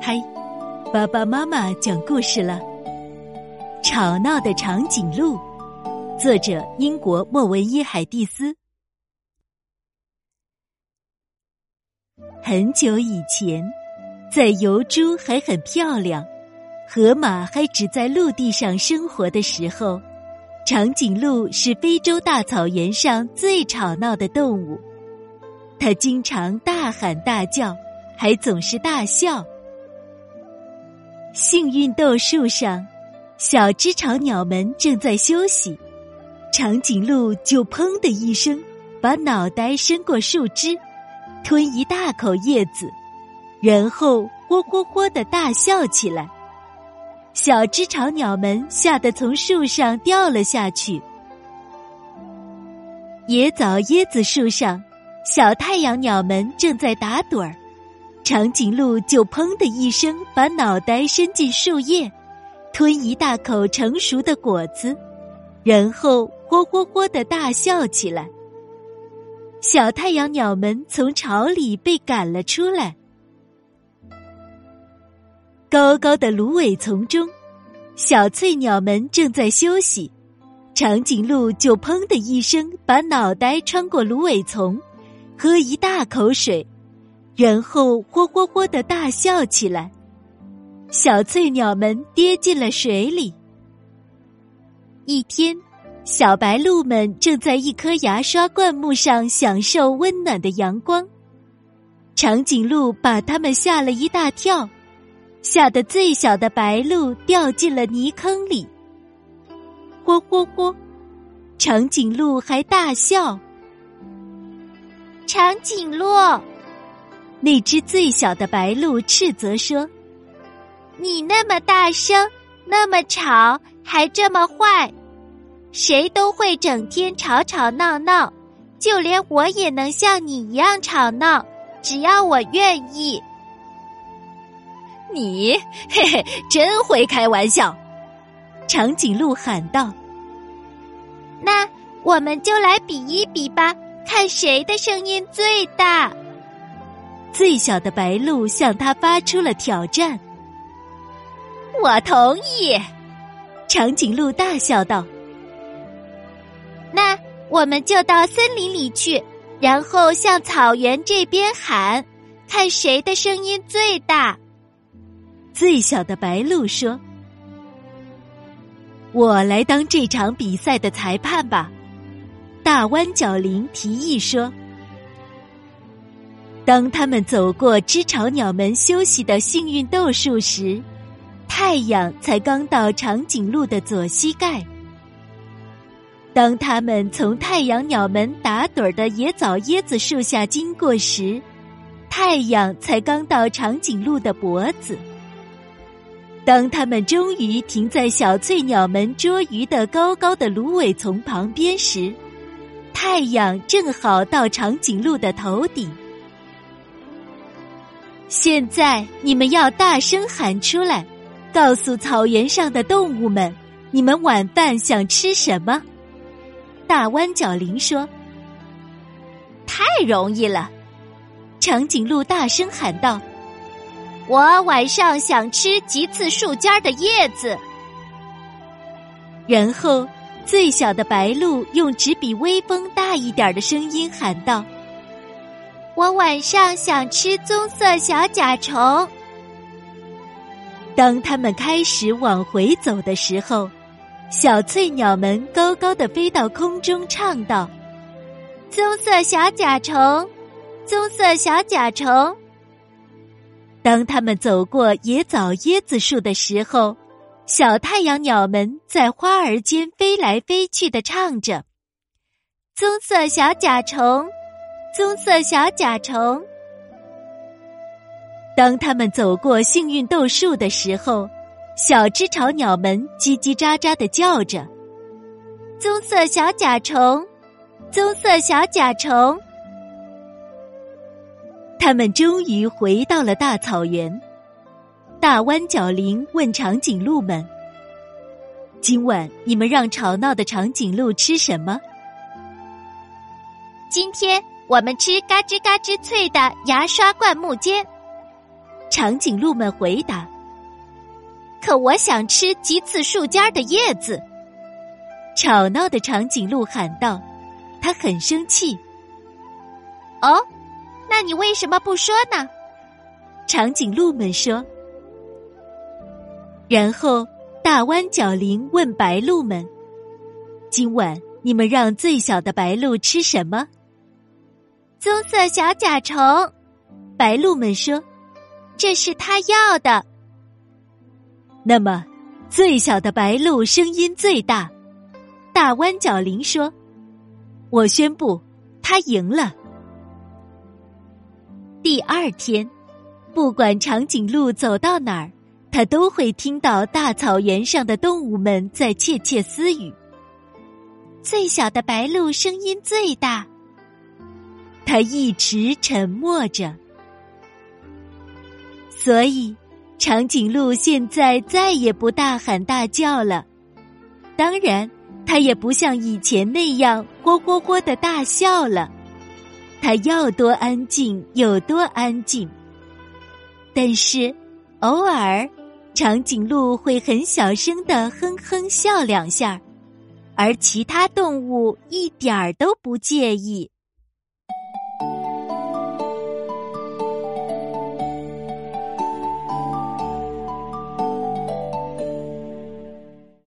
嗨，爸爸妈妈讲故事了。吵闹的长颈鹿，作者英国莫文伊海蒂斯。很久以前，在疣猪还很漂亮，河马还只在陆地上生活的时候，长颈鹿是非洲大草原上最吵闹的动物。它经常大喊大叫，还总是大笑。幸运豆树上，小知巢鸟们正在休息，长颈鹿就砰的一声，把脑袋伸过树枝，吞一大口叶子，然后霍霍霍的大笑起来。小知巢鸟们吓得从树上掉了下去。野枣椰子树上。小太阳鸟们正在打盹儿，长颈鹿就砰的一声把脑袋伸进树叶，吞一大口成熟的果子，然后霍霍霍的大笑起来。小太阳鸟们从巢里被赶了出来。高高的芦苇丛中，小翠鸟们正在休息，长颈鹿就砰的一声把脑袋穿过芦苇丛。喝一大口水，然后霍霍霍的大笑起来。小翠鸟们跌进了水里。一天，小白鹿们正在一棵牙刷灌木上享受温暖的阳光，长颈鹿把它们吓了一大跳，吓得最小的白鹿掉进了泥坑里。霍霍霍，长颈鹿还大笑。长颈鹿，那只最小的白鹭斥责说：“你那么大声，那么吵，还这么坏，谁都会整天吵吵闹闹，就连我也能像你一样吵闹，只要我愿意。”你嘿嘿，真会开玩笑！长颈鹿喊道：“那我们就来比一比吧。”看谁的声音最大？最小的白鹭向他发出了挑战。我同意，长颈鹿大笑道：“那我们就到森林里去，然后向草原这边喊，看谁的声音最大。”最小的白鹭说：“我来当这场比赛的裁判吧。”大弯角羚提议说：“当他们走过知巢鸟们休息的幸运豆树时，太阳才刚到长颈鹿的左膝盖。当他们从太阳鸟们打盹儿的野枣椰子树下经过时，太阳才刚到长颈鹿的脖子。当他们终于停在小翠鸟们捉鱼的高高的芦苇丛旁边时。”太阳正好到长颈鹿的头顶。现在你们要大声喊出来，告诉草原上的动物们，你们晚饭想吃什么？大弯角羚说：“太容易了。”长颈鹿大声喊道：“我晚上想吃棘刺树尖的叶子。”然后。最小的白鹭用只比微风大一点的声音喊道：“我晚上想吃棕色小甲虫。”当他们开始往回走的时候，小翠鸟们高高的飞到空中，唱道：“棕色小甲虫，棕色小甲虫。”当他们走过野枣椰子树的时候。小太阳鸟们在花儿间飞来飞去的唱着：“棕色小甲虫，棕色小甲虫。”当他们走过幸运豆树的时候，小知巢鸟们叽叽喳喳的叫着：“棕色小甲虫，棕色小甲虫。”他们终于回到了大草原。大弯角羚问长颈鹿们：“今晚你们让吵闹的长颈鹿吃什么？”“今天我们吃嘎吱嘎吱脆的牙刷灌木尖。”长颈鹿们回答：“可我想吃棘刺树尖的叶子。”吵闹的长颈鹿喊道：“他很生气。”哦，那你为什么不说呢？长颈鹿们说。然后大弯角羚问白鹿们：“今晚你们让最小的白鹿吃什么？”棕色小甲虫，白鹿们说：“这是他要的。”那么，最小的白鹿声音最大。大弯角羚说：“我宣布，他赢了。”第二天，不管长颈鹿走到哪儿，它都会听到大草原上的动物们在窃窃私语。最小的白鹿声音最大。他一直沉默着，所以长颈鹿现在再也不大喊大叫了。当然，他也不像以前那样喔喔喔的大笑了。他要多安静有多安静。但是，偶尔，长颈鹿会很小声的哼哼笑两下，而其他动物一点儿都不介意。